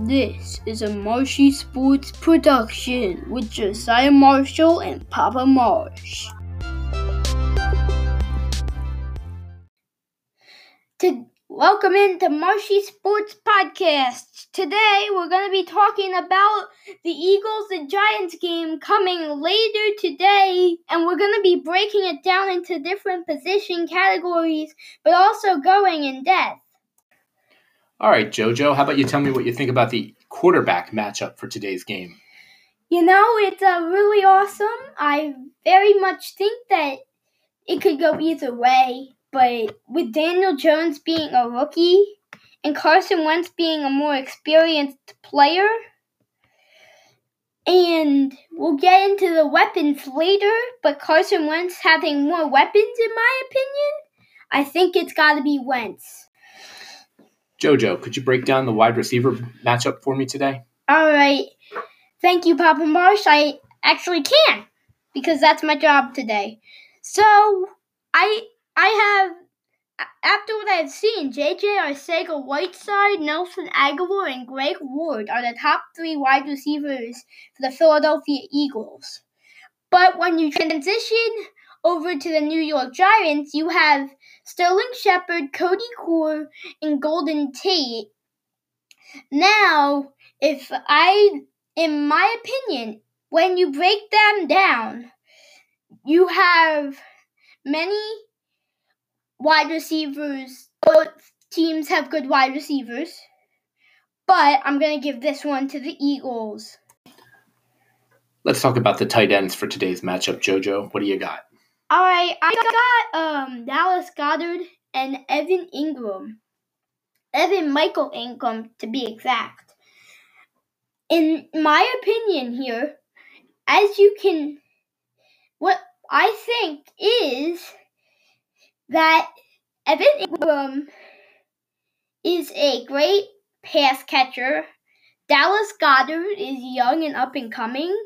This is a Marshy Sports production with Josiah Marshall and Papa Marsh. To, welcome into Marshy Sports Podcast. Today we're going to be talking about the Eagles and Giants game coming later today, and we're going to be breaking it down into different position categories, but also going in depth. All right, JoJo, how about you tell me what you think about the quarterback matchup for today's game? You know, it's uh, really awesome. I very much think that it could go either way, but with Daniel Jones being a rookie and Carson Wentz being a more experienced player, and we'll get into the weapons later, but Carson Wentz having more weapons, in my opinion, I think it's got to be Wentz. Jojo, could you break down the wide receiver matchup for me today? All right. Thank you, Papa Marsh. I actually can because that's my job today. So I I have after what I've seen, JJ Arcega Whiteside, Nelson Agholor, and Greg Ward are the top three wide receivers for the Philadelphia Eagles. But when you transition over to the New York Giants, you have Sterling Shepard, Cody Core, and Golden Tate. Now, if I, in my opinion, when you break them down, you have many wide receivers. Both teams have good wide receivers. But I'm going to give this one to the Eagles. Let's talk about the tight ends for today's matchup, JoJo. What do you got? All right, I got um Dallas Goedert and Evan Engram, Evan Michael Engram to be exact. In my opinion here, as you can what I think is that Evan Engram is a great pass catcher. Dallas Goedert is young and up and coming.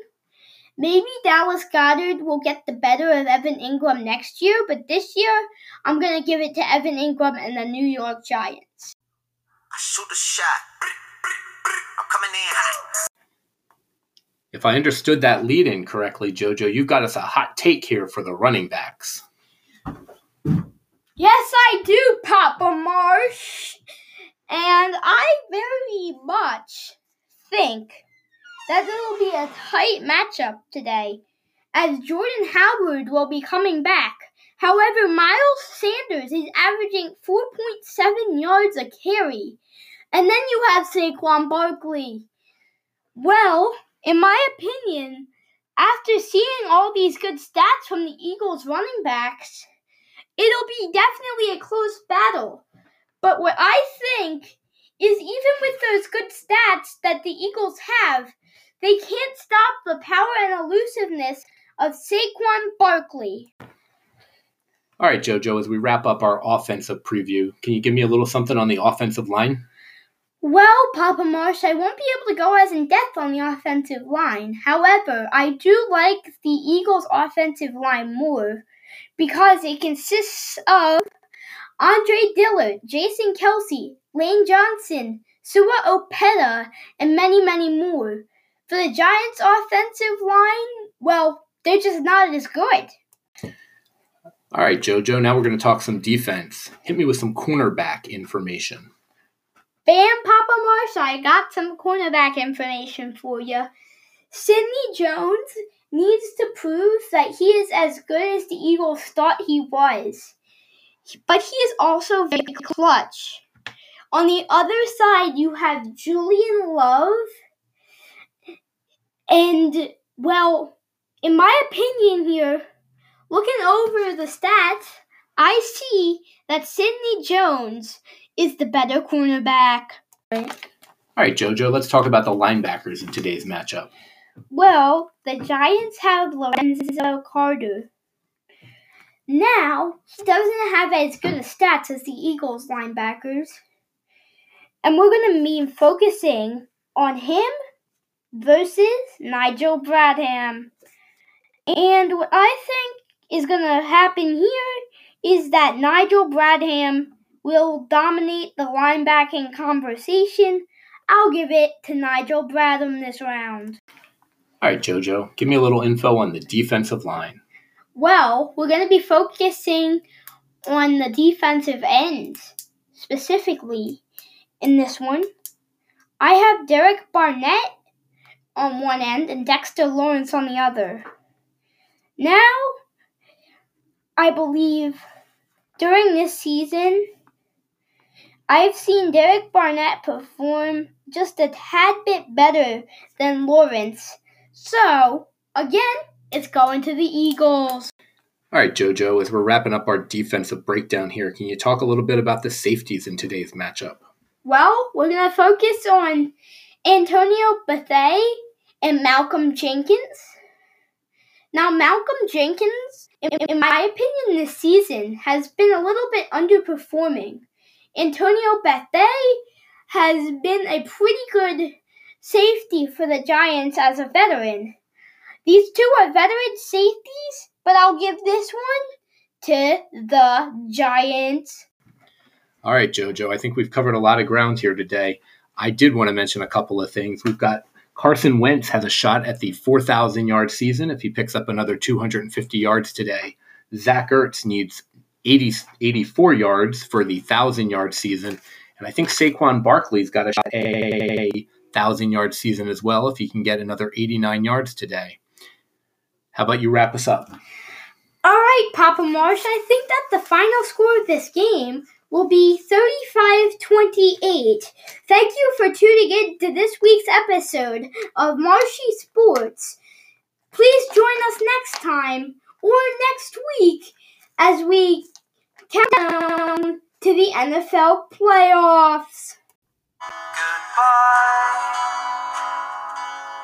Maybe Dallas Goedert will get the better of Evan Engram next year, but this year I'm going to give it to Evan Engram and the New York Giants. I shoot a shot. I'm coming in hot. If I understood that lead in correctly, JoJo, you've got us a hot take here for the running backs. Yes, I do, Papa Marsh. And I very much think that it'll be a tight matchup today, as Jordan Howard will be coming back. However, Miles Sanders is averaging 4.7 yards a carry. And then you have Saquon Barkley. Well, in my opinion, after seeing all these good stats from the Eagles running backs, it'll be definitely a close battle. But what I think is even with those good stats that the Eagles have, they can't stop the power and elusiveness of Saquon Barkley. All right, JoJo, as we wrap up our offensive preview, can you give me a little something on the offensive line? Well, Papa Marsh, I won't be able to go as in depth on the offensive line. However, I do like the Eagles' offensive line more because it consists of Andre Dillard, Jason Kelce, Lane Johnson, Sua Opeta, and many, many more. For the Giants' offensive line, well, they're just not as good. All right, JoJo, now we're going to talk some defense. Hit me with some cornerback information. Bam, Papa Marsh, I got some cornerback information for you. Sidney Jones needs to prove that he is as good as the Eagles thought he was. But he is also very clutch. On the other side, you have Julian Love and, well, in my opinion here, looking over the stats, I see that Sidney Jones is the better cornerback. All right, JoJo, let's talk about the linebackers in today's matchup. Well, the Giants have Lorenzo Carter. Now, he doesn't have as good a stats as the Eagles linebackers. And we're going to be focusing on him versus Nigel Bradham. And what I think is going to happen here is that Nigel Bradham will dominate the linebacking conversation. I'll give it to Nigel Bradham this round. All right, JoJo, give me a little info on the defensive line. Well, we're going to be focusing on the defensive ends specifically in this one. I have Derek Barnett on one end and Dexter Lawrence on the other. Now, I believe during this season, I've seen Derek Barnett perform just a tad bit better than Lawrence. So, again, it's going to the Eagles. All right, JoJo, as we're wrapping up our defensive breakdown here, can you talk a little bit about the safeties in today's matchup? Well, we're going to focus on Antonio Bethea and Malcolm Jenkins. Now, Malcolm Jenkins, in, my opinion, this season has been a little bit underperforming. Antonio Bethea has been a pretty good safety for the Giants as a veteran. These two are veteran safeties, but I'll give this one to the Giants. All right, JoJo, I think we've covered a lot of ground here today. I did want to mention a couple of things. We've got Carson Wentz has a shot at the 4,000 yard season if he picks up another 250 yards today. Zach Ertz needs 80, 84 yards for the 1,000 yard season. And I think Saquon Barkley's got a shot at a 1,000 yard season as well if he can get another 89 yards today. How about you wrap us up? All right, Papa Marsh, I think that the final score of this game will be 3528. Thank you for tuning in to this week's episode of Marshy Sports. Please join us next time or next week as we count down to the NFL playoffs. Goodbye.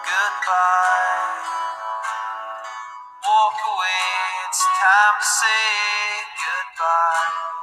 Goodbye. Walk away, it's time to say goodbye.